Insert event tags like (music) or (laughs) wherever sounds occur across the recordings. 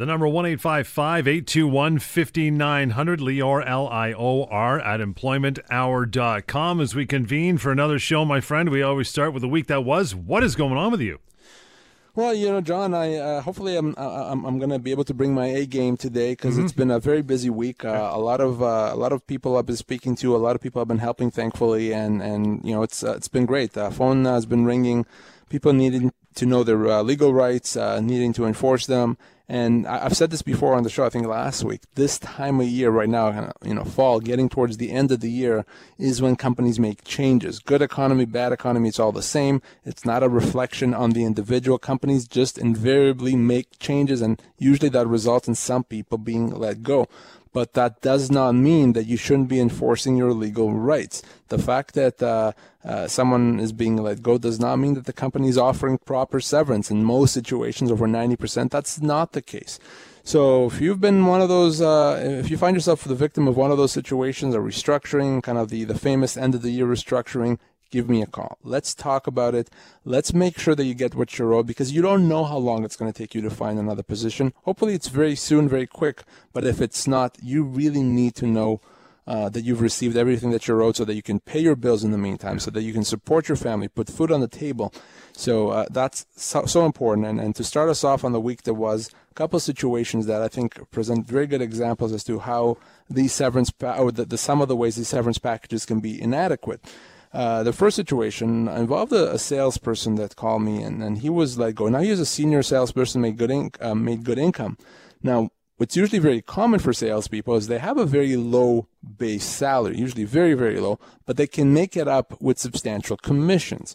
The number 1-855-821-5900, Lior, L-I-O-R, at employmenthour.com. As we convene for another show, my friend, we always start with the week that was. What is going on with you? Well, you know, John, I uh, hopefully I'm I'm, I'm going to be able to bring my A game today because mm-hmm. it's been a very busy week. Uh, a lot of uh, a lot of people I've been speaking to, a lot of people I've been helping, thankfully, and and you know it's uh, it's been great. The phone has been ringing, people needing to know their uh, legal rights, uh, needing to enforce them, and I've said this before on the show, I think last week. This time of year, right now, you know, fall, getting towards the end of the year, is when companies make changes. Good economy, bad economy, it's all the same. It's not a reflection on the individual. Companies just invariably make changes, and usually that results in some people being let go but that does not mean that you shouldn't be enforcing your legal rights. The fact that uh, uh, someone is being let go does not mean that the company is offering proper severance. In most situations, over 90%, that's not the case. So if you've been one of those, uh, if you find yourself the victim of one of those situations, a restructuring, kind of the, the famous end of the year restructuring, give me a call. Let's talk about it. Let's make sure that you get what you're owed because you don't know how long it's going to take you to find another position. Hopefully, it's very soon, very quick. But if it's not, you really need to know uh, that you've received everything that you're owed so that you can pay your bills in the meantime, so that you can support your family, put food on the table. So uh, that's so, so, important. And, and to start us off on the week that was, a couple of situations that I think present very good examples as to how these severance, pa- or the, the, some of the ways these severance packages can be inadequate. Uh, the first situation involved a, a, salesperson that called me, and, and he was like, "Go now." He was a senior salesperson, made good in, uh, made good income. Now, what's usually very common for salespeople is they have a very low base salary, usually very very low, but they can make it up with substantial commissions.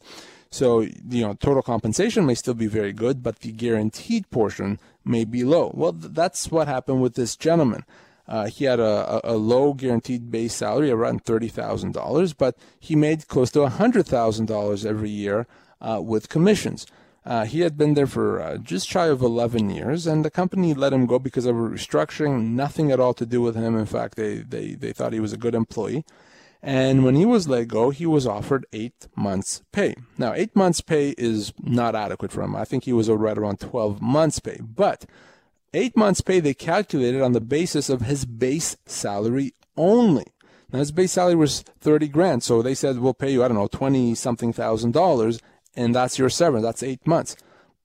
So, you know, total compensation may still be very good, but the guaranteed portion may be low. Well, th- that's what happened with this gentleman. Uh, he had a, a, low guaranteed base salary, around $30,000, but he made close to $100,000 every year uh, with commissions. Uh, he had been there for uh, just shy of 11 years, and the company let him go because of a restructuring, nothing at all to do with him. In fact, they, they, they thought he was a good employee. And when he was let go, he was offered eight months' pay. Now, eight months' pay is not adequate for him. I think he was right around 12 months' pay. But Eight months' pay they calculated on the basis of his base salary only. Now his base salary was thirty grand, so they said we'll pay you I don't know twenty something thousand dollars, and that's your severance. That's eight months.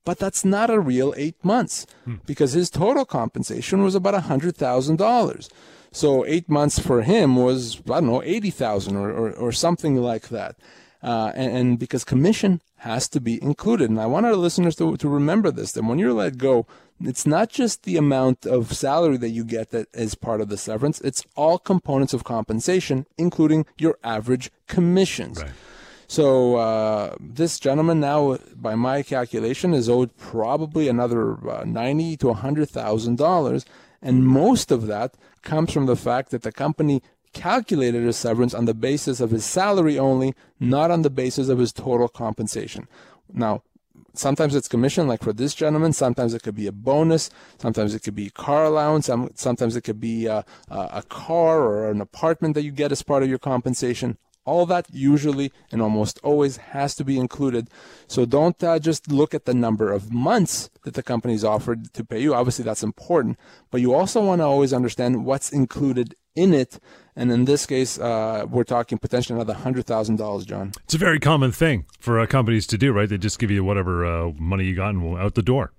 But that's not a real eight months hmm. because his total compensation was about a hundred thousand dollars. So eight months for him was I don't know eighty thousand or, or or something like that. Uh, and, and, because commission has to be included. And I want our listeners to, to remember this, that when you're let go, it's not just the amount of salary that you get that is part of the severance, it's all components of compensation, including your average commissions. Right. So uh, this gentleman now, by my calculation, is owed probably another uh, ninety to hundred thousand dollars, and most of that comes from the fact that the company calculated his severance on the basis of his salary only, not on the basis of his total compensation. Now, sometimes it's commission, like for this gentleman. Sometimes it could be a bonus. Sometimes it could be car allowance. Sometimes it could be a, a car or an apartment that you get as part of your compensation. All that usually and almost always has to be included. So don't uh, just look at the number of months that the company's offered to pay you. Obviously, that's important, but you also want to always understand what's included in it. And in this case, uh, we're talking potentially another hundred thousand dollars, John. It's a very common thing for uh, companies to do, right? They just give you whatever uh, money you got and out the door.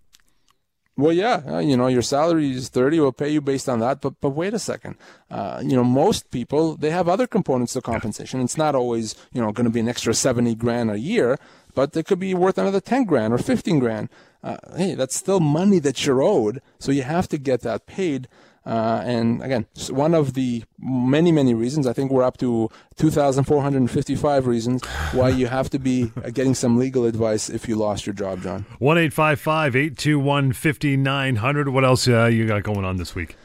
Well, yeah, uh, you know, your salary is thirty. We'll pay you based on that. But but wait a second. Uh, you know, most people they have other components to compensation. It's not always you know going to be an extra seventy grand a year, but it could be worth another ten grand or fifteen grand. Uh, hey, that's still money that you're owed, so you have to get that paid. Uh, and again, one of the many, many reasons, I think we're up to 2,455 reasons why you have to be uh, getting some legal advice if you lost your job, John. 1 821 5900. What else uh, you got going on this week?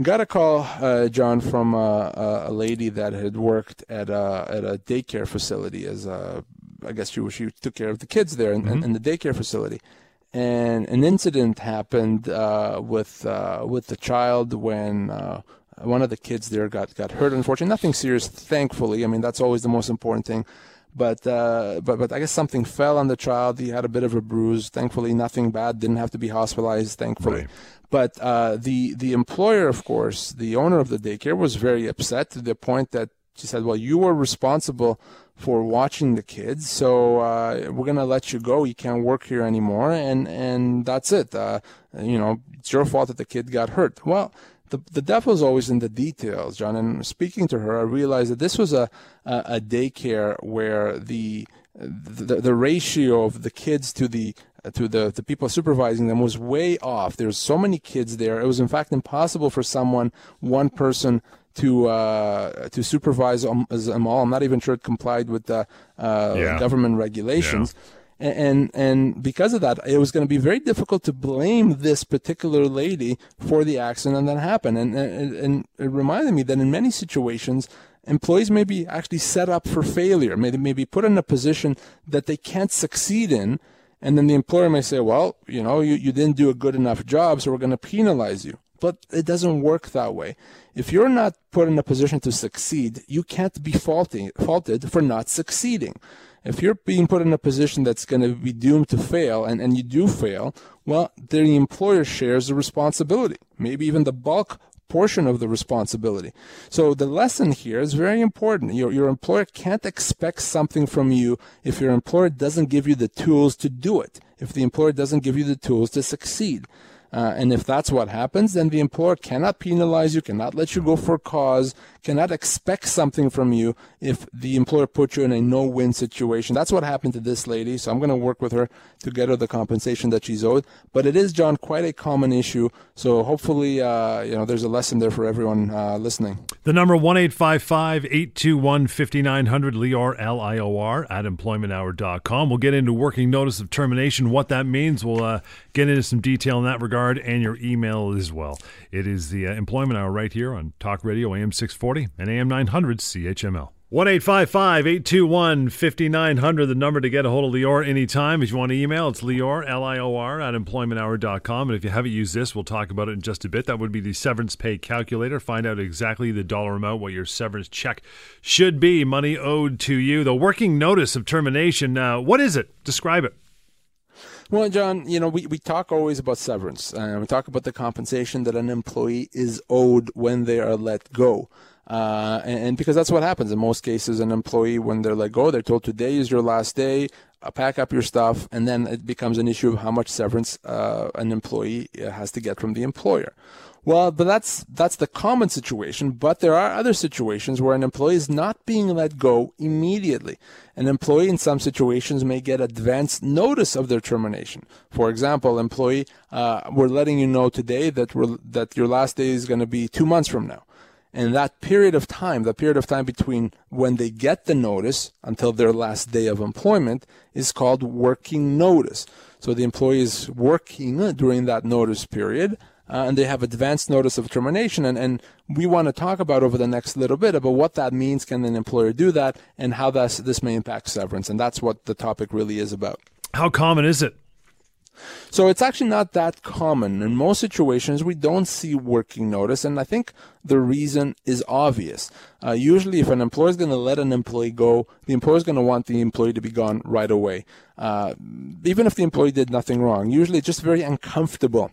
Got a call, uh, John, from uh, a lady that had worked at a, at a daycare facility as a, I guess she, she took care of the kids there in, mm-hmm. in the daycare facility and an incident happened uh, with uh, with the child when uh, one of the kids there got got hurt. Unfortunately, nothing serious, thankfully. I mean, that's always the most important thing. but uh, but but I guess something fell on the child. He had a bit of a bruise. Thankfully, nothing bad. Didn't have to be hospitalized. Thankfully. Right. But uh, the the employer, of course, the owner of the daycare, was very upset to the point that she said, "Well, you were responsible for watching the kids, so uh, we're gonna let you go. You can't work here anymore, and and that's it. Uh, you know, it's your fault that the kid got hurt." Well, the the devil's always in the details, John. And speaking to her, I realized that this was a a, a daycare where the, the the ratio of the kids to the to the, the people supervising them was way off. There's so many kids there. It was in fact impossible for someone, one person, to uh, to supervise them all. I'm not even sure it complied with the uh, Yeah. government regulations. And and because of that, it was going to be very difficult to blame this particular lady for the accident that happened. And and, and it reminded me that in many situations, employees may be actually set up for failure. May may be put in a position that they can't succeed in. And then the employer may say, well, you know, you, you didn't do a good enough job, so we're going to penalize you. But it doesn't work that way. If you're not put in a position to succeed, you can't be faulted for not succeeding. If you're being put in a position that's going to be doomed to fail, and, and you do fail, well, the employer shares the responsibility, maybe even the bulk portion of the responsibility. So the lesson here is very important. Your, your employer can't expect something from you if your employer doesn't give you the tools to do it, if the employer doesn't give you the tools to succeed. Uh, and if that's what happens, then the employer cannot penalize you, cannot let you go for cause, cannot expect something from you if the employer put you in a no-win situation. That's what happened to this lady. So I'm going to work with her to get her the compensation that she's owed. But it is, John, quite a common issue. So hopefully, uh, you know, there's a lesson there for everyone uh, listening. The number one eight five five eight two one fifty nine hundred Lior L I O R at employmenthour.com. We'll get into working notice of termination, what that means. We'll uh, get into some detail in that regard and your email as well. It is the uh, Employment Hour right here on Talk Radio AM six forty and AM nine hundred CHML. 1 821 5900, the number to get a hold of Lior anytime. If you want to email, it's Lior, L I O R, at employmenthour.com. And if you haven't used this, we'll talk about it in just a bit. That would be the severance pay calculator. Find out exactly the dollar amount, what your severance check should be, money owed to you. The working notice of termination, uh, what is it? Describe it. Well, John, you know, we, we talk always about severance. Uh, we talk about the compensation that an employee is owed when they are let go. Uh, and, and, because that's what happens in most cases, an employee, when they're let go, they're told today is your last day, uh, pack up your stuff, and then it becomes an issue of how much severance uh, an employee has to get from the employer. Well, but that's that's the common situation. But there are other situations where an employee is not being let go immediately. An employee in some situations may get advance notice of their termination. For example, employee, uh, we're letting you know today that that your last day is going to be two months from now. And that period of time, the period of time between when they get the notice until their last day of employment is called working notice. So the employee is working during that notice period. Uh, and they have advanced notice of termination. And, and we want to talk about over the next little bit about what that means. Can an employer do that and how that's, this may impact severance? And that's what the topic really is about. How common is it? So it's actually not that common. In most situations, we don't see working notice, and I think the reason is obvious. Uh, usually, if an employer is going to let an employee go, the employer is going to want the employee to be gone right away, uh, even if the employee did nothing wrong. Usually, it's just very uncomfortable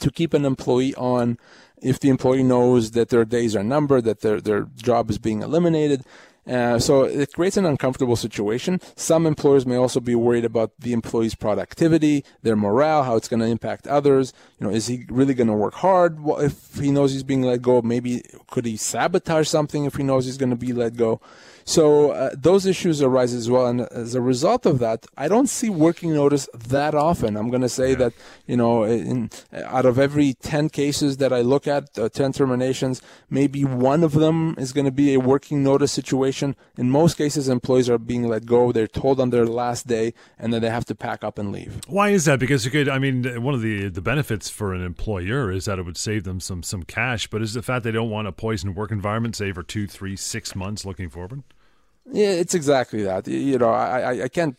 to keep an employee on if the employee knows that their days are numbered, that their their job is being eliminated. Uh, so it creates an uncomfortable situation. Some employers may also be worried about the employee's productivity, their morale, how it's going to impact others. You know, is he really going to work hard well, if he knows he's being let go? Maybe could he sabotage something if he knows he's going to be let go? So uh, those issues arise as well, and as a result of that, I don't see working notice that often. I'm going to say yeah. that you know, in, out of every ten cases that I look at, uh, ten terminations, maybe one of them is going to be a working notice situation. In most cases, employees are being let go; they're told on their last day, and then they have to pack up and leave. Why is that? Because you could, I mean, one of the the benefits for an employer is that it would save them some some cash, but is the fact they don't want a poisoned work environment, say for two, three, six months looking forward? Yeah, it's exactly that. You know, I, I, can't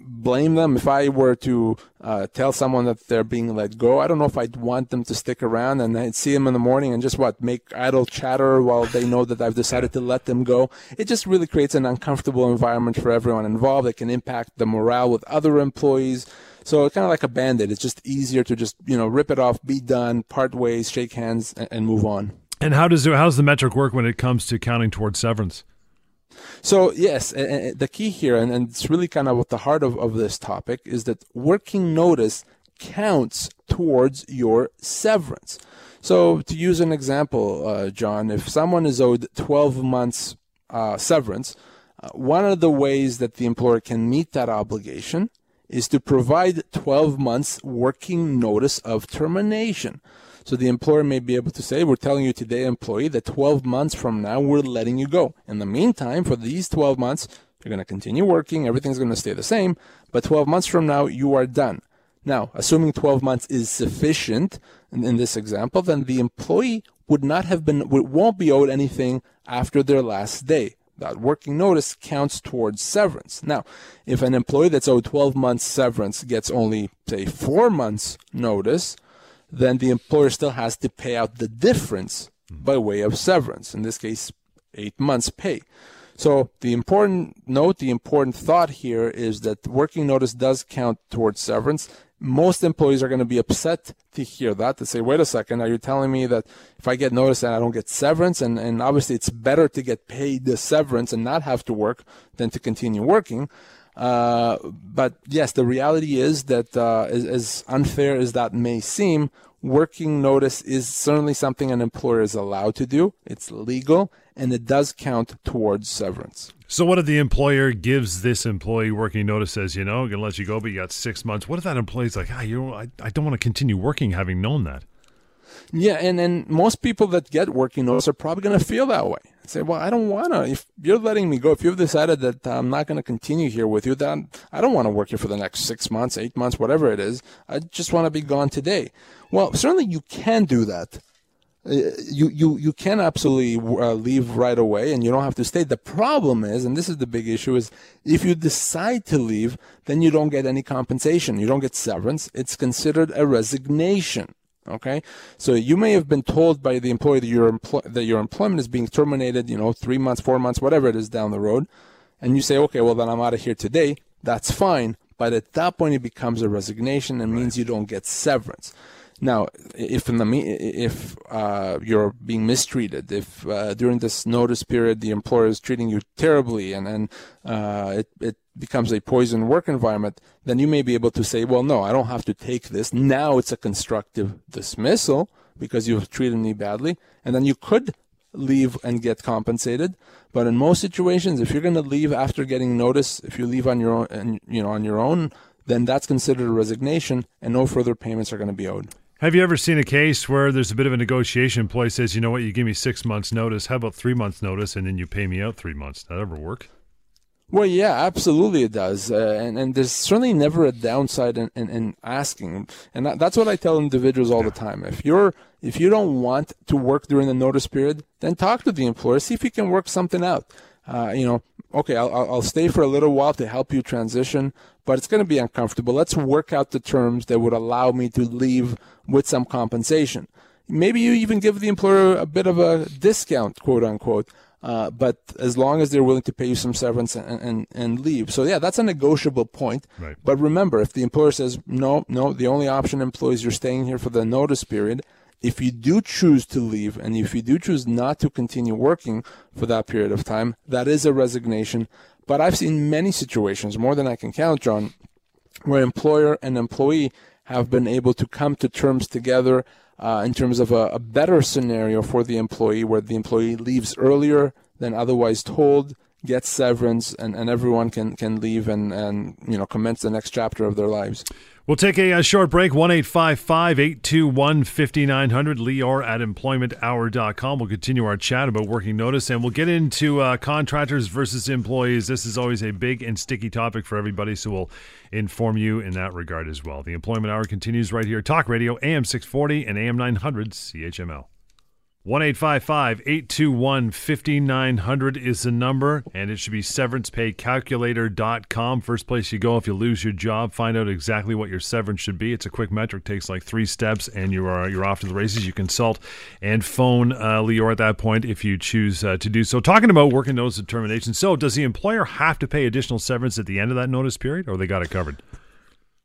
blame them if I were to uh, tell someone that they're being let go. I don't know if I'd want them to stick around and I'd see them in the morning and just what make idle chatter while they know that I've decided to let them go. It just really creates an uncomfortable environment for everyone involved. It can impact the morale with other employees. So it's kind of like a band-aid. It's just easier to just, you know, rip it off, be done, part ways, shake hands, and, and move on. And how does how does the metric work when it comes to counting towards severance? So yes, the key here, and, and it's really kind of at the heart of, of this topic, is that working notice counts towards your severance. So to use an example, uh, John, if someone is owed 12 months uh, severance, uh, one of the ways that the employer can meet that obligation is to provide 12 months working notice of termination. So the employer may be able to say, we're telling you today, employee, that 12 months from now, we're letting you go. In the meantime, for these 12 months, you're going to continue working. Everything's going to stay the same. But 12 months from now, you are done. Now, assuming 12 months is sufficient in, in this example, then the employee would not have been, won't be owed anything after their last day. That working notice counts towards severance. Now, if an employee that's owed 12 months severance gets only, say, four months notice, then the employer still has to pay out the difference mm-hmm. by way of severance. In this case, eight months' pay. So the important note, the important thought here is that working notice does count towards severance. Most employees are going to be upset to hear that, to say, wait a second, are you telling me that if I get notice and I don't get severance? And, and obviously it's better to get paid the severance and not have to work than to continue working. Uh, but yes, the reality is that uh, as, as, unfair as that may seem, working notice is certainly something an employer is allowed to do. It's legal, and it does count towards severance. So, what if the employer gives this employee working notice? Says, you know, I'm gonna let you go, but you got six months. What if that employee's like, ah, you know, I, I don't want to continue working, having known that. Yeah, and and most people that get working notice are probably going to feel that way say, well, I don't want to. If you're letting me go, if you've decided that I'm not going to continue here with you, then I don't want to work here for the next six months, eight months, whatever it is. I just want to be gone today. Well, certainly you can do that. Uh, you, you, you can absolutely uh, leave right away and you don't have to stay. The problem is, and this is the big issue, is if you decide to leave, then you don't get any compensation. You don't get severance. It's considered a resignation. Okay, so you may have been told by the employer that your empl- that your employment is being terminated. You know, three months, four months, whatever it is down the road, and you say, okay, well then I'm out of here today. That's fine, but at that point it becomes a resignation and means you don't get severance. Now, if in the if uh, you're being mistreated, if uh, during this notice period the employer is treating you terribly, and and uh, it it becomes a poison work environment, then you may be able to say, well, no, I don't have to take this. Now it's a constructive dismissal because you've treated me badly, and then you could leave and get compensated. But in most situations, if you're going to leave after getting notice, if you leave on your own, you know, on your own, then that's considered a resignation, and no further payments are going to be owed. Have you ever seen a case where there's a bit of a negotiation? Employee says, "You know what? You give me six months' notice. How about three months' notice, and then you pay me out three months?" Does that ever work? Well, yeah, absolutely it does, uh, and and there's certainly never a downside in, in, in asking, and that, that's what I tell individuals all the time. If you're if you don't want to work during the notice period, then talk to the employer, see if you can work something out. Uh, you know, okay, I'll, I'll stay for a little while to help you transition, but it's going to be uncomfortable. Let's work out the terms that would allow me to leave with some compensation. Maybe you even give the employer a bit of a discount, quote unquote. Uh, but as long as they're willing to pay you some severance and, and, and leave. So yeah, that's a negotiable point. Right. But remember, if the employer says, no, no, the only option employees, you're staying here for the notice period, if you do choose to leave and if you do choose not to continue working for that period of time, that is a resignation. But I've seen many situations, more than I can count, John, where employer and employee have been able to come to terms together uh, in terms of a, a better scenario for the employee, where the employee leaves earlier than otherwise told, gets severance, and, and everyone can, can leave and, and you know commence the next chapter of their lives. We'll take a, a short break. 1 821 5900. Lior at employmenthour.com. We'll continue our chat about working notice and we'll get into uh, contractors versus employees. This is always a big and sticky topic for everybody, so we'll inform you in that regard as well. The Employment Hour continues right here. Talk Radio, AM 640 and AM 900 CHML. 1 821 5900 is the number, and it should be severancepaycalculator.com. First place you go if you lose your job. Find out exactly what your severance should be. It's a quick metric, takes like three steps, and you are, you're off to the races. You consult and phone uh, at that point if you choose uh, to do so. Talking about working notice of termination. So, does the employer have to pay additional severance at the end of that notice period, or they got it covered?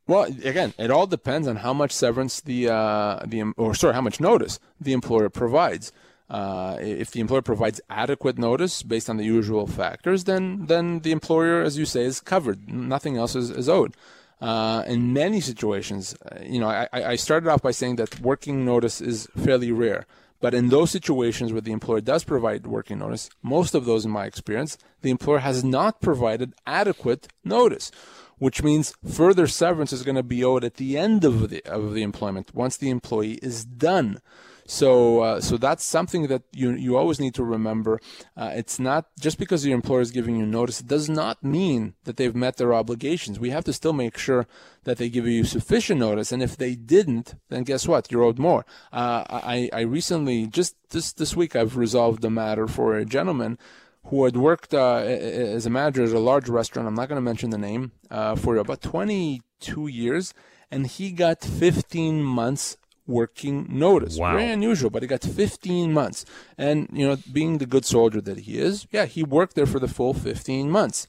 Well, again, it all depends on how much severance the uh, the or sorry, how much notice the employer provides. Uh, if the employer provides adequate notice based on the usual factors, then then the employer, as you say, is covered. Nothing else is, is owed. Uh, in many situations, uh, you know, I, I started off by saying that working notice is fairly rare. But in those situations where the employer does provide working notice, most of those, in my experience, the employer has not provided adequate notice which means further severance is going to be owed at the end of the of the employment once the employee is done. So, uh, so that's something that you you always need to remember. Uh, it's not just because your employer is giving you notice; it does not mean that they've met their obligations. We have to still make sure that they give you sufficient notice. And if they didn't, then guess what? You're owed more. Uh, I I recently just this this week I've resolved the matter for a gentleman who had worked uh, as a manager at a large restaurant. I'm not going to mention the name uh, for about 22 years, and he got 15 months working notice. Wow. Very unusual, but he got 15 months. And you know, being the good soldier that he is, yeah, he worked there for the full 15 months.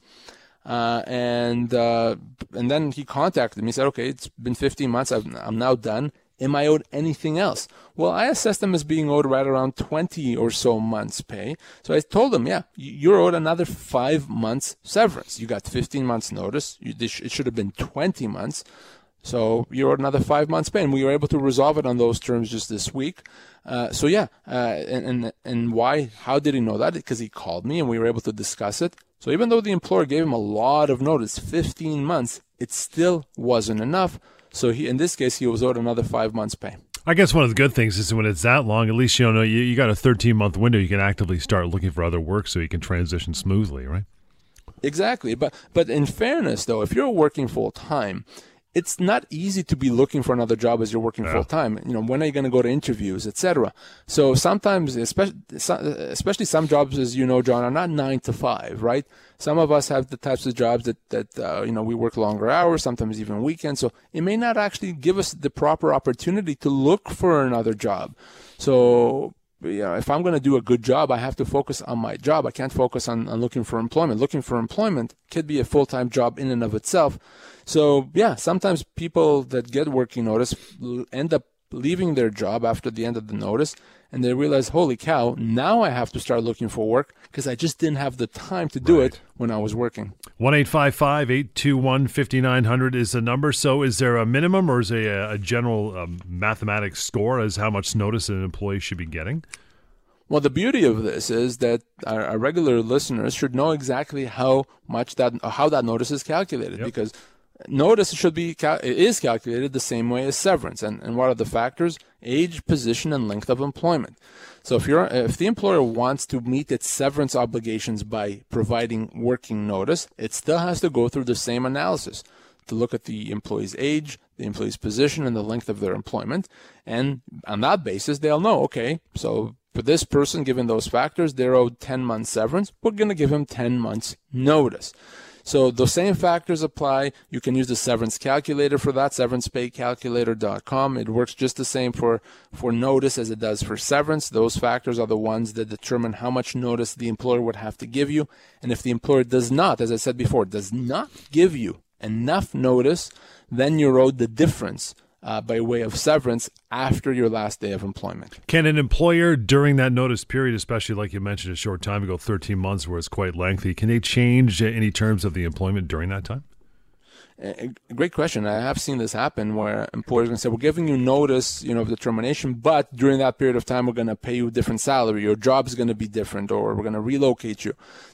Uh, and uh, and then he contacted me. He said, "Okay, it's been 15 months. i I'm now done. Am I owed anything else? Well, I assessed them as being owed right around 20 or so months' pay. So I told them, yeah, you're owed another five months severance. You got 15 months notice. You, it should have been 20 months. So you're owed another five months' pay, and we were able to resolve it on those terms just this week. Uh, so yeah, uh, and, and and why? How did he know that? Because he called me, and we were able to discuss it. So even though the employer gave him a lot of notice, 15 months, it still wasn't enough. So he, in this case, he was owed another five months' pay. I guess one of the good things is when it's that long, at least you know you, you got a 13 month window. You can actively start looking for other work, so you can transition smoothly, right? Exactly, but but in fairness, though, if you're working full time, it's not easy to be looking for another job as you're working yeah. full time. You know, when are you going to go to interviews, etc. So sometimes, especially especially some jobs, as you know, John, are not nine to five, right? Some of us have the types of jobs that that uh, you know we work longer hours, sometimes even weekends. So it may not actually give us the proper opportunity to look for another job. So you know, if I'm going to do a good job, I have to focus on my job. I can't focus on, on looking for employment. Looking for employment could be a full time job in and of itself. So, yeah, sometimes people that get working notice end up leaving their job after the end of the notice and they realize, holy cow, now I have to start looking for work because I just didn't have the time to do right. it when I was working. 1 821 5900 is the number. So, is there a minimum or is there a, a general um, mathematics score as how much notice an employee should be getting? Well, the beauty of this is that our, our regular listeners should know exactly how much that how that notice is calculated yep. because Notice it should be cal- is calculated the same way as severance. And, and what are the factors? Age, position, and length of employment. So if you're if the employer wants to meet its severance obligations by providing working notice, it still has to go through the same analysis to look at the employee's age, the employee's position, and the length of their employment. And on that basis, they'll know, okay, so for this person, given those factors, they're owed 10 months severance. We're going to give him 10 months notice. So the same factors apply. You can use the severance calculator for that, severancepaycalculator.com. It works just the same for, for notice as it does for severance. Those factors are the ones that determine how much notice the employer would have to give you. And if the employer does not, as I said before, does not give you enough notice, then you're owed the difference uh, by way of severance after your last day of employment. Can an employer during that notice period, especially like you mentioned a short time ago, 13 months, where it's quite lengthy, can they change any terms of the employment during that time? A great question. I have seen this happen where employers can say, "We're giving you notice, you know, of the termination, but during that period of time, we're going to pay you a different salary. Your job is going to be different, or we're going to relocate you."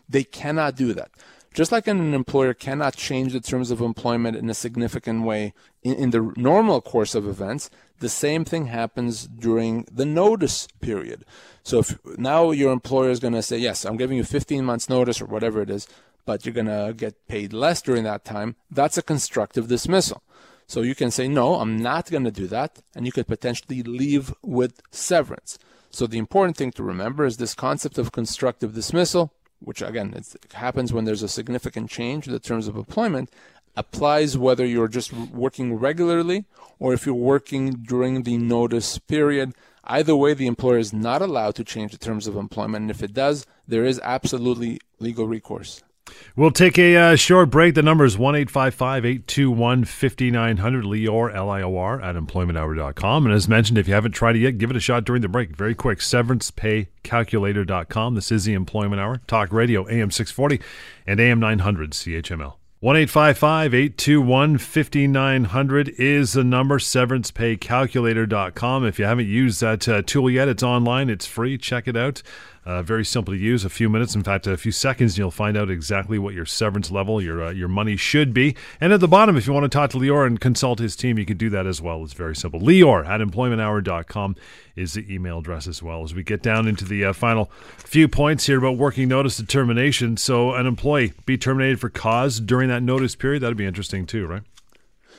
They cannot do that. Just like an employer cannot change the terms of employment in a significant way in, in the normal course of events, the same thing happens during the notice period. So if now your employer is going to say, yes, I'm giving you 15 months notice or whatever it is, but you're going to get paid less during that time, that's a constructive dismissal. So you can say, no, I'm not going to do that. And you could potentially leave with severance. So the important thing to remember is this concept of constructive dismissal, which again it happens when there's a significant change in the terms of employment, applies whether you're just working regularly or if you're working during the notice period. Either way, the employer is not allowed to change the terms of employment. And if it does, there is absolutely legal recourse. We'll take a uh, short break. The number is 1 821 5900, Lior, L I O R, at employmenthour.com. And as mentioned, if you haven't tried it yet, give it a shot during the break. Very quick, severancepaycalculator.com. This is the Employment Hour, Talk Radio, AM 640 and AM 900, CHML. 1 821 5900 is the number, severancepaycalculator.com. If you haven't used that uh, tool yet, it's online, it's free. Check it out. Uh, very simple to use. A few minutes, in fact, a few seconds, and you'll find out exactly what your severance level, your uh, your money should be. And at the bottom, if you want to talk to Lior and consult his team, you can do that as well. It's very simple. Lior at employmenthour.com is the email address as well. As we get down into the uh, final few points here about working notice determination. So, an employee be terminated for cause during that notice period. That'd be interesting too, right?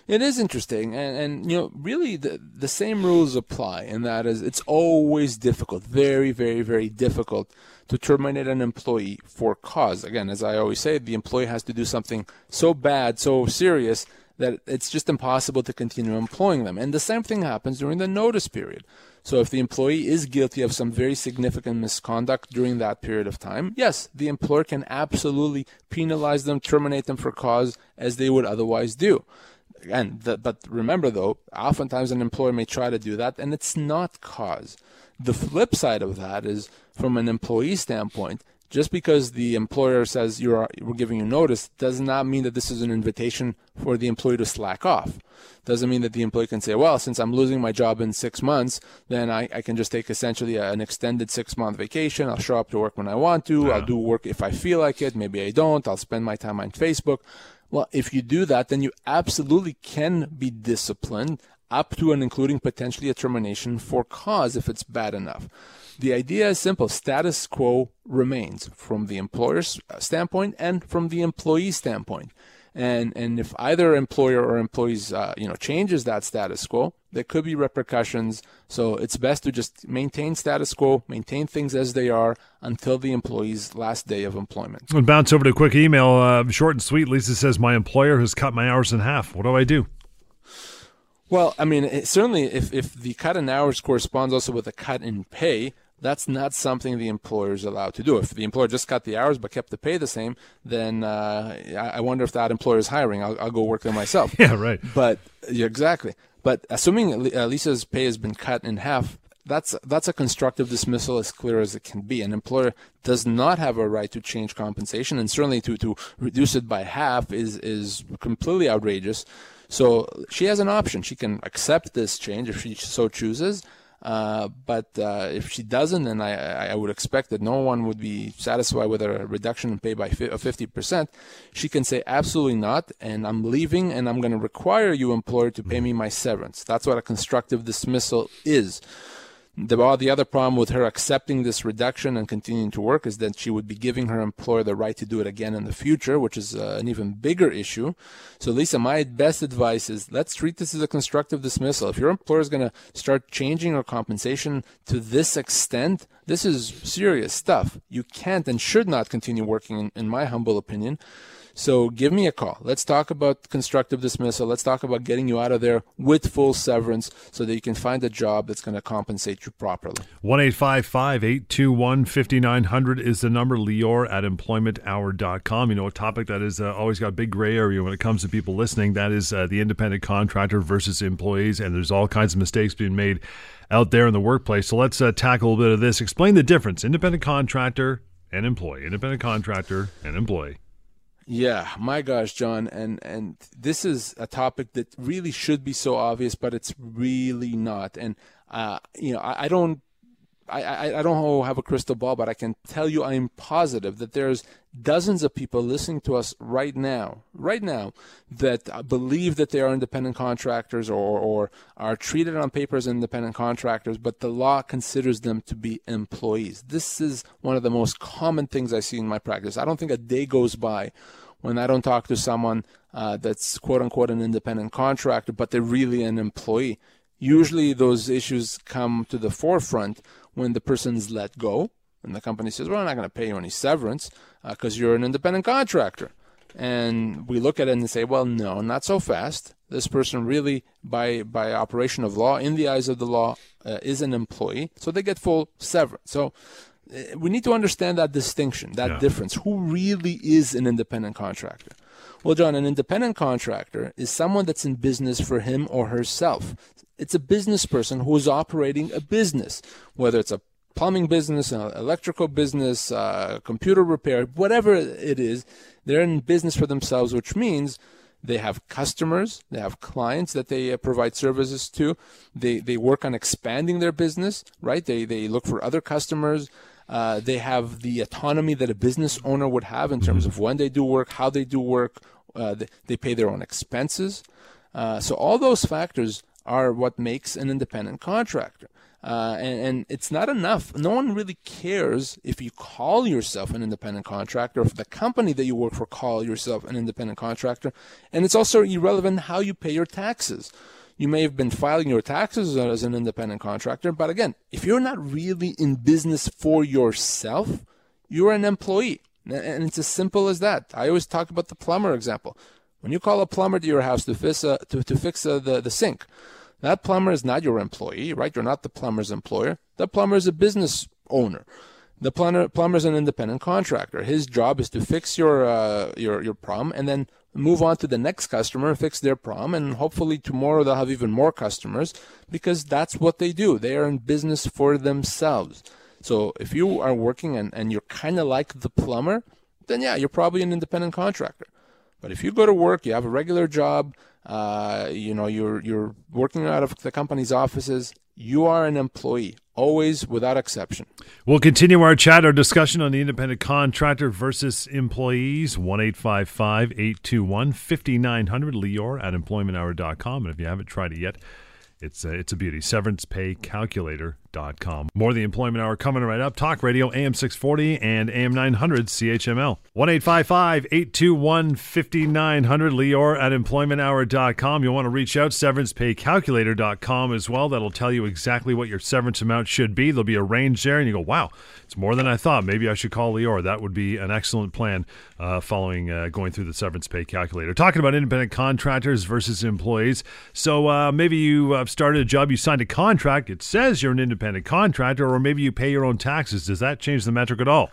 It is interesting, and, and you know, really the the same rules apply, and that is, it's always difficult, very, very, very difficult to terminate an employee for cause. Again, as I always say, the employee has to do something so bad, so serious that it's just impossible to continue employing them. And the same thing happens during the notice period. So if the employee is guilty of some very significant misconduct during that period of time, yes, the employer can absolutely penalize them, terminate them for cause as they would otherwise do again, the, but remember though, oftentimes an employer may try to do that, and it's not cause. The flip side of that is, from an employee standpoint, just because the employer says you're we're giving you notice does not mean that this is an invitation for the employee to slack off. Doesn't mean that the employee can say, well, since I'm losing my job in six months, then I, I can just take essentially an extended six month vacation. I'll show up to work when I want to. Yeah. I'll do work if I feel like it. Maybe I don't. I'll spend my time on Facebook. Well, if you do that, then you absolutely can be disciplined up to and including potentially a termination for cause if it's bad enough. The idea is simple status quo remains from the employer's standpoint and from the employee standpoint and and if either employer or employees uh, you know changes that status quo there could be repercussions. So it's best to just maintain status quo maintain things as they are until the employee's last day of employment. We'll bounce over to a quick email uh, short and sweet. Lisa says my employer has cut my hours in half. What do i do? Well, I mean, it, certainly, if, if the cut in hours corresponds also with a cut in pay, that's not something the employer is allowed to do. If the employer just cut the hours but kept the pay the same, then uh, I wonder if that employer is hiring. I'll, I'll go work there myself. (laughs) yeah, right. But yeah, exactly. But assuming Lisa's pay has been cut in half, that's that's a constructive dismissal as clear as it can be. An employer does not have a right to change compensation, and certainly to, to reduce it by half is is completely outrageous. So she has an option. She can accept this change if she so chooses uh, but uh, if she doesn't, then I, I would expect that no one would be satisfied with a reduction in pay by 50%. She can say, absolutely not, and I'm leaving, and I'm going to require you, employer, to pay me my severance. That's what a constructive dismissal is. The, the other problem with her accepting this reduction and continuing to work is that she would be giving her employer the right to do it again in the future, which is uh, an even bigger issue. So, Lisa, my best advice is let's treat this as a constructive dismissal. If your employer is going to start changing her compensation to this extent, this is serious stuff. You can't and should not continue working, in, in my humble opinion. So give me a call. Let's talk about constructive dismissal. Let's talk about getting you out of there with full severance so that you can find a job that's going to compensate you properly. 1 821 5900 is the number. Lior at employmenthour.com. You know, a topic that is uh, always got big gray area when it comes to people listening. That is uh, the independent contractor versus employees. And there's all kinds of mistakes being made out there in the workplace. So let's uh, tackle a little bit of this. Explain the difference independent contractor and employee, independent contractor and employee. Yeah, my gosh, John, and and this is a topic that really should be so obvious, but it's really not. And uh, you know, I, I don't I, I, don't have a crystal ball, but I can tell you I'm positive that there's dozens of people listening to us right now, right now, that believe that they are independent contractors or, or are treated on paper as independent contractors, but the law considers them to be employees. This is one of the most common things I see in my practice. I don't think a day goes by when I don't talk to someone uh, that's quote unquote an independent contractor, but they're really an employee Usually, those issues come to the forefront when the person's let go, and the company says, "Well, I'm not going to pay you any severance because uh, you're an independent contractor." And we look at it and say, "Well, no, not so fast. This person really, by by operation of law, in the eyes of the law, uh, is an employee, so they get full severance." So uh, we need to understand that distinction, that yeah. difference. Who really is an independent contractor? Well, John, an independent contractor is someone that's in business for him or herself. It's a business person who is operating a business, whether it's a plumbing business, an electrical business, uh, computer repair, whatever it is, they're in business for themselves, which means they have customers, they have clients that they uh, provide services to. They they work on expanding their business, right? They they look for other customers. Uh, they have the autonomy that a business owner would have in terms of when they do work, how they do work. Uh, they, they, pay their own expenses. Uh, so all those factors are what makes an independent contractor. Uh, and, and, it's not enough. No one really cares if you call yourself an independent contractor, if the company that you work for call yourself an independent contractor. And it's also irrelevant how you pay your taxes. You may have been filing your taxes as an independent contractor, but again, if you're not really in business for yourself, you're an employee. And it's as simple as that. I always talk about the plumber example. When you call a plumber to your house to fix, uh, to, to fix uh, the, the sink, that plumber is not your employee, right? You're not the plumber's employer. The plumber is a business owner. The plumber plumber is an independent contractor. His job is to fix your uh, your your problem and then move on to the next customer, fix their problem, and hopefully tomorrow they'll have even more customers because that's what they do. They are in business for themselves. So if you are working and, and you're kind of like the plumber, then yeah, you're probably an independent contractor. But if you go to work, you have a regular job, uh, you know, you're you're working out of the company's offices, you are an employee, always without exception. We'll continue our chat, our discussion on the independent contractor versus employees. 1 821 5900, Lior at employmenthour.com. And if you haven't tried it yet, it's a, it's a beauty. SeverancePayCalculator.com. More the Employment Hour coming right up. Talk Radio AM 640 and AM 900 CHML. 1 821 5900. Lior at EmploymentHour.com. You'll want to reach out. SeverancePayCalculator.com as well. That'll tell you exactly what your severance amount should be. There'll be a range there, and you go, wow, it's more than I thought. Maybe I should call Lior. That would be an excellent plan uh, following uh, going through the severance pay calculator. Talking about independent contractors versus employees. So uh, maybe you started a job, you signed a contract, it says you're an independent contractor, or maybe you pay your own taxes. Does that change the metric at all?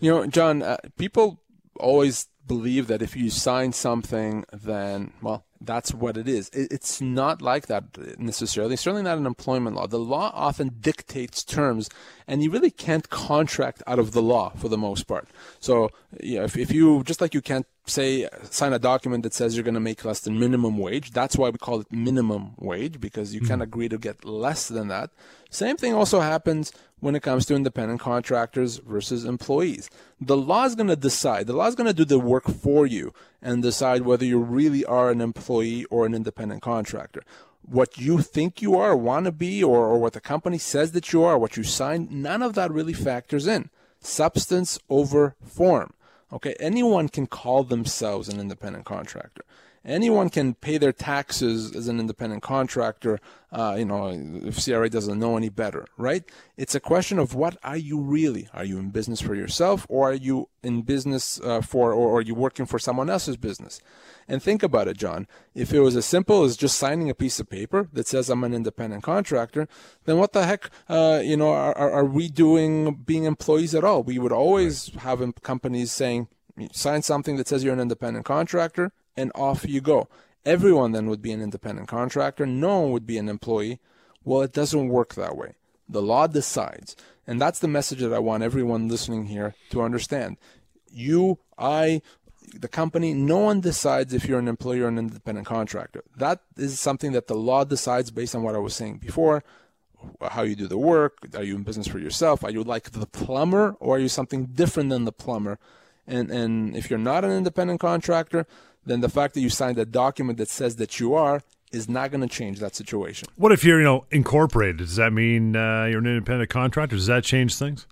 You know, John, uh, people always believe that if you sign something, then, well, that's what it is. It's not like that necessarily. Certainly not an employment law. The law often dictates terms, and you really can't contract out of the law for the most part. So, you know, if, if you just like you can't say sign a document that says you're going to make less than minimum wage. That's why we call it minimum wage because you mm-hmm. can agree to get less than that. Same thing also happens when it comes to independent contractors versus employees. The law is going to decide. The law is going to do the work for you and decide whether you really are an employee or an independent contractor. What you think you are, want to be, or, or what the company says that you are, what you signed, none of that really factors in. Substance over form. Okay, anyone can call themselves an independent contractor. Anyone can pay their taxes as an independent contractor. Uh, you know, if CRA doesn't know any better, right? It's a question of what are you really? Are you in business for yourself, or are you in business uh, for, or, are you working for someone else's business? And think about it, John. If it was as simple as just signing a piece of paper that says I'm an independent contractor, then what the heck, uh, you know, are, are we doing being employees at all? We would always have companies saying, sign something that says you're an independent contractor, and off you go. Everyone then would be an independent contractor. No one would be an employee. Well, it doesn't work that way. The law decides. And that's the message that I want everyone listening here to understand. You, I, the company, no one decides if you're an employee or an independent contractor. That is something that the law decides based on what I was saying before how you do the work. Are you in business for yourself? Are you like the plumber or are you something different than the plumber? And, and if you're not an independent contractor, then the fact that you signed a document that says that you are is not going to change that situation. What if you're, you know, incorporated? Does that mean uh, you're an independent contractor? Does that change things?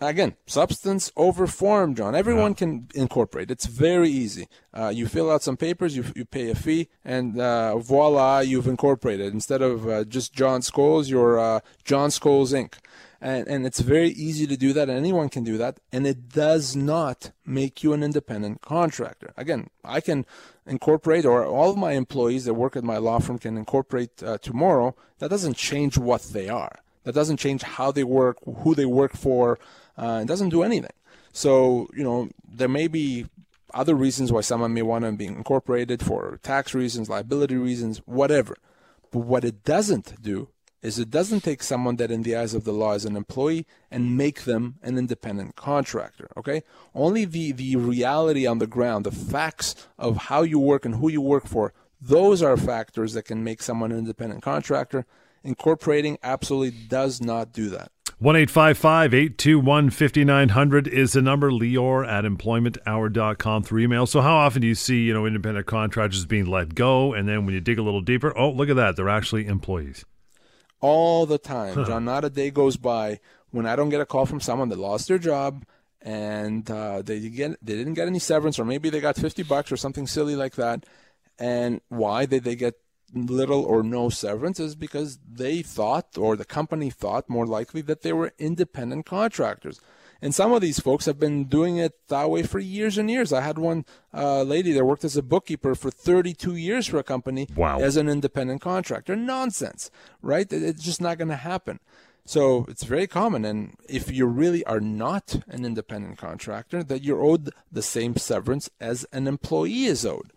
again, substance over form, John. Everyone yeah. can incorporate. It's very easy. Uh, you fill out some papers, you, you pay a fee, and uh, voila, you've incorporated. Instead of uh, just John Scholes, you're uh, John Scholes Inc. And, and it's very easy to do that. Anyone can do that. And it does not make you an independent contractor. Again, I can incorporate, or all of my employees that work at my law firm can incorporate uh, tomorrow. That doesn't change what they are. That doesn't change how they work, who they work for. Uh, it doesn't do anything. So, you know, there may be other reasons why someone may want to be incorporated for tax reasons, liability reasons, whatever. But what it doesn't do is it doesn't take someone that in the eyes of the law is an employee and make them an independent contractor okay? Only the the reality on the ground the facts of how you work and who you work for those are factors that can make someone an independent contractor. Incorporating absolutely does not do that. 1-855-821-5900 is the number. Lior at employmenthour.com through email. So how often do you see you know independent contractors being let go? And then when you dig a little deeper oh look at that. They're actually employees all the time, John. Not a day goes by when I don't get a call from someone that lost their job and uh, they get they didn't get any severance, or maybe they got fifty bucks or something silly like that. And why did they get little or no severance? Is because they thought, or the company thought, more likely that they were independent contractors. And some of these folks have been doing it that way for years and years. I had one uh, lady that worked as a bookkeeper for 32 years for a company wow. as an independent contractor. Nonsense, right? It's just not going to happen. So it's very common. And if you really are not an independent contractor, that you're owed the same severance as an employee is owed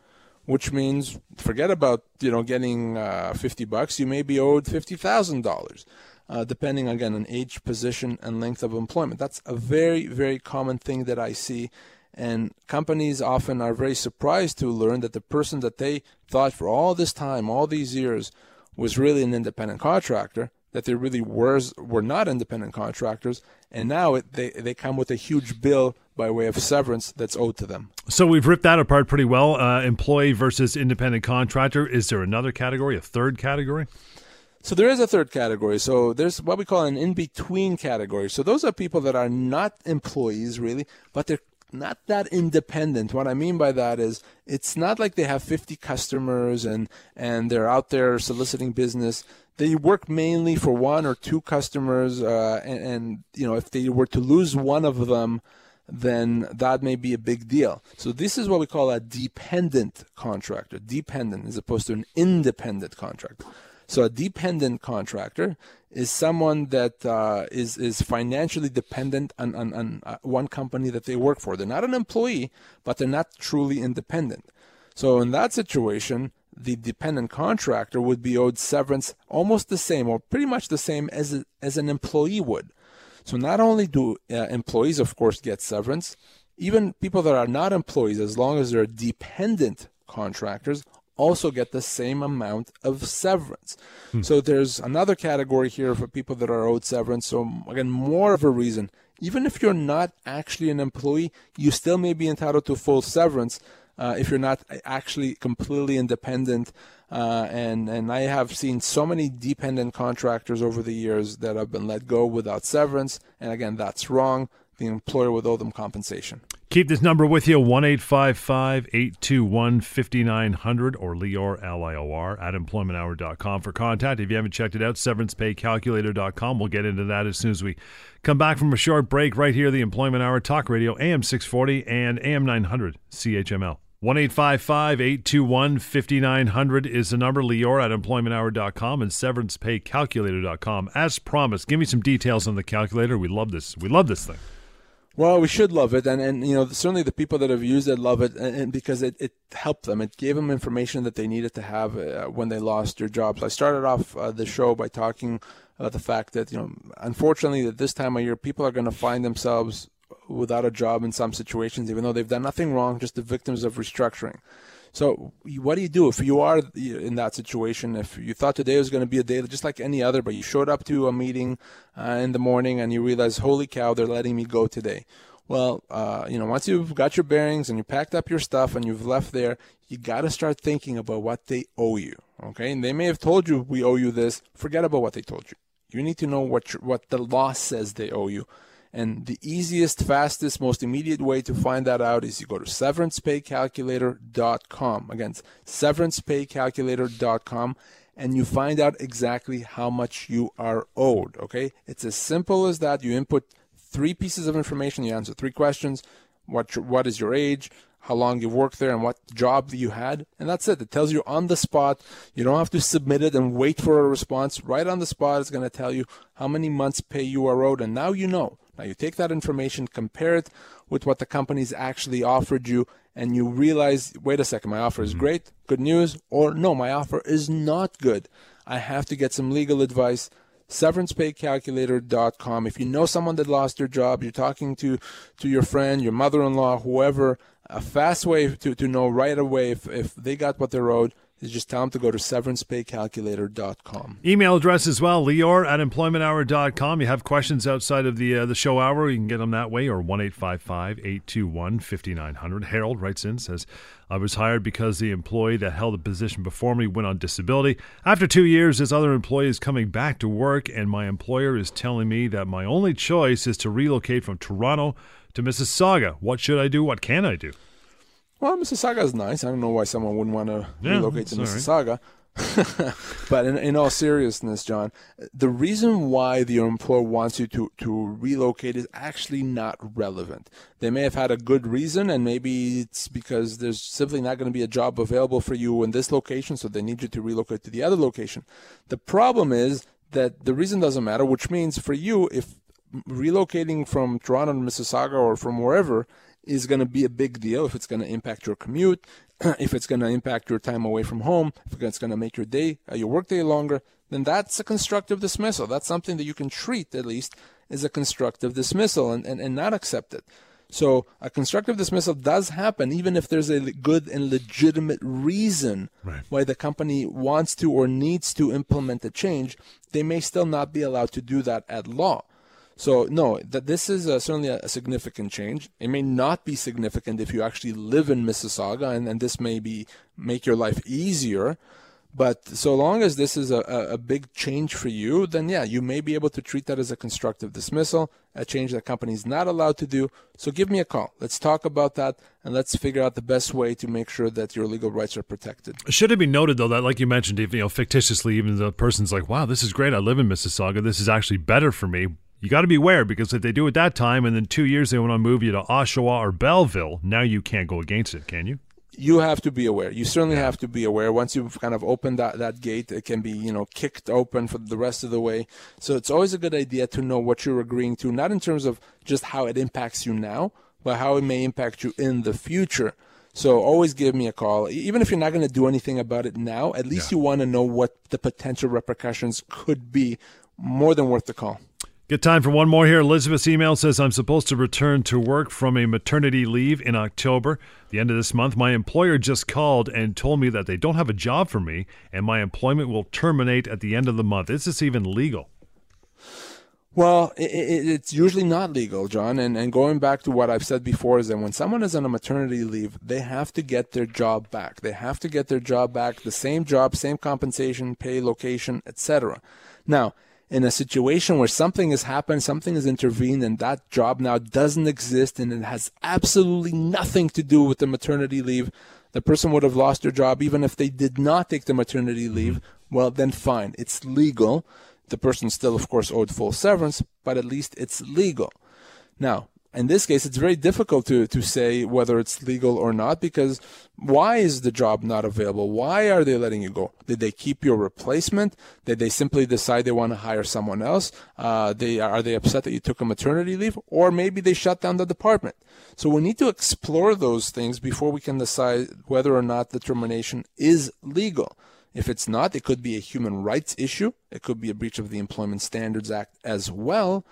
which means forget about you know getting uh, 50 bucks you may be owed $50000 uh, depending again on age, position, and length of employment. That's a very, very common thing that I see. And companies often are very surprised to learn that the person that they thought for all this time, all these years, was really an independent contractor, that they really were, were not independent contractors, and now it, they, they come with a huge bill by way of severance that's owed to them. So we've ripped that apart pretty well. Uh, employee versus independent contractor. Is there another category, a third category? So there is a third category. So there's what we call an in-between category. So those are people that are not employees really, but they're not that independent. What I mean by that is it's not like they have 50 customers and and they're out there soliciting business. They work mainly for one or two customers, uh, and, and you know if they were to lose one of them, then that may be a big deal. So this is what we call a dependent contractor, dependent as opposed to an independent contractor. So a dependent contractor is someone that uh, is is financially dependent on, on, on uh, one company that they work for. They're not an employee, but they're not truly independent. So in that situation, the dependent contractor would be owed severance almost the same, or pretty much the same as a, as an employee would. So not only do uh, employees, of course, get severance, even people that are not employees, as long as they're dependent contractors, also get the same amount of severance. Hmm. So there's another category here for people that are owed severance. So again, more of a reason. Even if you're not actually an employee, you still may be entitled to full severance uh, if you're not actually completely independent. Uh, and and I have seen so many dependent contractors over the years that have been let go without severance. And again, that's wrong. The employer would owe them compensation. Keep this number with you, 1 821 5900 or Lior, L I O R, at employmenthour.com for contact. If you haven't checked it out, severancepaycalculator.com. We'll get into that as soon as we come back from a short break right here, the Employment Hour Talk Radio, AM 640 and AM 900 CHML. 1 821 5900 is the number. Lior at employmenthour.com and severancepaycalculator.com. As promised, give me some details on the calculator. We love this. We love this thing. Well, we should love it, and and you know certainly the people that have used it love it, and, and because it, it helped them. It gave them information that they needed to have uh, when they lost their jobs. I started off uh, the show by talking about the fact that you know unfortunately at this time of year people are going to find themselves without a job in some situations, even though they've done nothing wrong, just the victims of restructuring. So what do you do if you are in that situation? If you thought today was going to be a day just like any other, but you showed up to a meeting uh, in the morning and you realize, holy cow, they're letting me go today. Well, uh, you know, once you've got your bearings and you packed up your stuff and you've left there, you got to start thinking about what they owe you. Okay, and they may have told you we owe you this. Forget about what they told you. You need to know what what the law says they owe you, And the easiest, fastest, most immediate way to find that out is you go to severancepaycalculator.com. Again, severancepaycalculator.com and you find out exactly how much you are owed. Okay? It's as simple as that. You input three pieces of information, you answer three questions. What, what is your age? how long you've worked there and what job you had, and that's it. It tells you on the spot. You don't have to submit it and wait for a response. Right on the spot, it's going to tell you how many months pay you are owed, and now you know. Now you take that information, compare it with what the company's actually offered you, and you realize, wait a second, my offer is mm-hmm. great, good news, or no, my offer is not good. I have to get some legal advice severancepaycalculator.com. If you know someone that lost their job, you're talking to, to your friend, your mother-in-law, whoever, a fast way to, to know right away if, if they got what they're owed is just tell them to go to severancepaycalculator.com. Email address as well, lior at employmenthour.com. You have questions outside of the uh, the show hour, you can get them that way, or 1 821 5900. Harold writes in, says, I was hired because the employee that held the position before me went on disability. After two years, this other employee is coming back to work, and my employer is telling me that my only choice is to relocate from Toronto to Mississauga. What should I do? What can I do? Well, Mississauga is nice. I don't know why someone wouldn't want to yeah, relocate to Mississauga. (laughs) but in, in all seriousness, John, the reason why the employer wants you to, to relocate is actually not relevant. They may have had a good reason, and maybe it's because there's simply not going to be a job available for you in this location, so they need you to relocate to the other location. The problem is that the reason doesn't matter, which means for you, if relocating from Toronto to Mississauga or from wherever is going to be a big deal if it's going to impact your commute, (clears throat) if it's going to impact your time away from home, if it's going to make your day, uh, your workday longer, then that's a constructive dismissal. That's something that you can treat at least as a constructive dismissal and, and, and not accept it. So a constructive dismissal does happen even if there's a good and legitimate reason right. why the company wants to or needs to implement a change. They may still not be allowed to do that at law. So no, that this is a, certainly a, a, significant change. It may not be significant if you actually live in Mississauga, and, and this may be make your life easier. But so long as this is a, a big change for you, then yeah, you may be able to treat that as a constructive dismissal, a change that company is not allowed to do. So give me a call. Let's talk about that and let's figure out the best way to make sure that your legal rights are protected. Should it be noted though that, like you mentioned, if you know fictitiously, even the person's like, "Wow, this is great. I live in Mississauga. This is actually better for me." You got to be aware because if they do it that time and then two years they want to move you to Oshawa or Belleville, now you can't go against it, can you? You have to be aware. You certainly have to be aware. Once you've kind of opened that, that gate, it can be, you know, kicked open for the rest of the way. So it's always a good idea to know what you're agreeing to, not in terms of just how it impacts you now, but how it may impact you in the future. So always give me a call. Even if you're not going to do anything about it now, at least yeah. you want to know what the potential repercussions could be. More than worth the call. Get time for one more here. Elizabeth's email says I'm supposed to return to work from a maternity leave in October. The end of this month, my employer just called and told me that they don't have a job for me and my employment will terminate at the end of the month. Is this even legal? Well, it, it, it's usually not legal, John. And, and going back to what I've said before is that when someone is on a maternity leave, they have to get their job back. They have to get their job back, the same job, same compensation, pay, location, etc. Now, in a situation where something has happened, something has intervened, and that job now doesn't exist and it has absolutely nothing to do with the maternity leave, the person would have lost their job even if they did not take the maternity mm-hmm. leave. Well, then fine. It's legal. The person still, of course, owed full severance, but at least it's legal. Now, in this case, it's very difficult to, to say whether it's legal or not because why is the job not available? Why are they letting you go? Did they keep your replacement? Did they simply decide they want to hire someone else? Uh, they are they upset that you took a maternity leave, or maybe they shut down the department? So we need to explore those things before we can decide whether or not the termination is legal. If it's not, it could be a human rights issue. It could be a breach of the Employment Standards Act as well.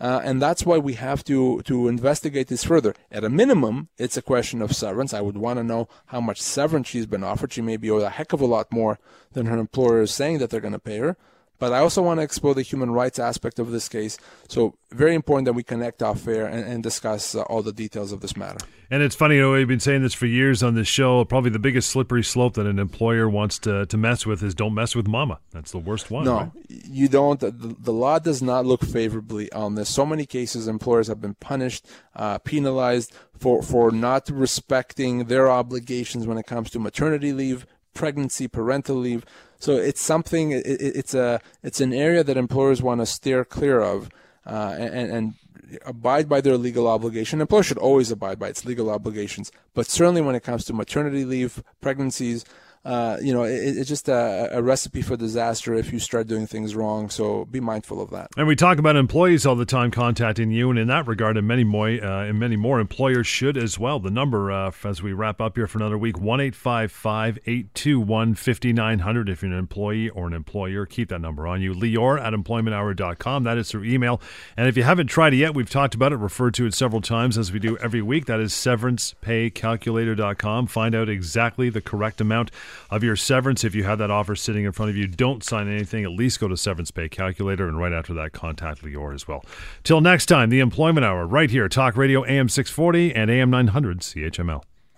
Uh, and that's why we have to, to investigate this further. At a minimum, it's a question of severance. I would want to know how much severance she's been offered. She may be owed a heck of a lot more than her employer is saying that they're going to pay her. But I also want to explore the human rights aspect of this case. So, very important that we connect off air and, and discuss uh, all the details of this matter. And it's funny, you know, we've been saying this for years on this show. Probably the biggest slippery slope that an employer wants to, to mess with is don't mess with mama. That's the worst one. No, right? you don't. The, the, law does not look favorably on this. So many cases, employers have been punished, uh, penalized for, for not respecting their obligations when it comes to maternity leave, pregnancy, parental leave. So it's something. It, it's a it's an area that employers want to steer clear of, uh, and, and abide by their legal obligation. Employers should always abide by its legal obligations, but certainly when it comes to maternity leave, pregnancies, uh, you know, it, it's just a, a, recipe for disaster if you start doing things wrong. So be mindful of that. And we talk about employees all the time contacting you, and in that regard, and many more, uh, and many more employers should as well. The number, uh, as we wrap up here for another week, one eight five five eight two one fifty nine hundred. If you're an employee or an employer, keep that number on you. Lior at employmenthour.com. That is through email. And if you haven't tried it yet, we've talked about it, referred to it several times as we do every week. That is severancepaycalculator.com. Find out exactly the correct amount of your severance. If you have that offer sitting in front of you, don't sign anything. At least go to Severance Pay Calculator and right after that, contact Lior as well. Till next time, the Employment Hour right here, Talk Radio AM 640 and AM 900 CHML.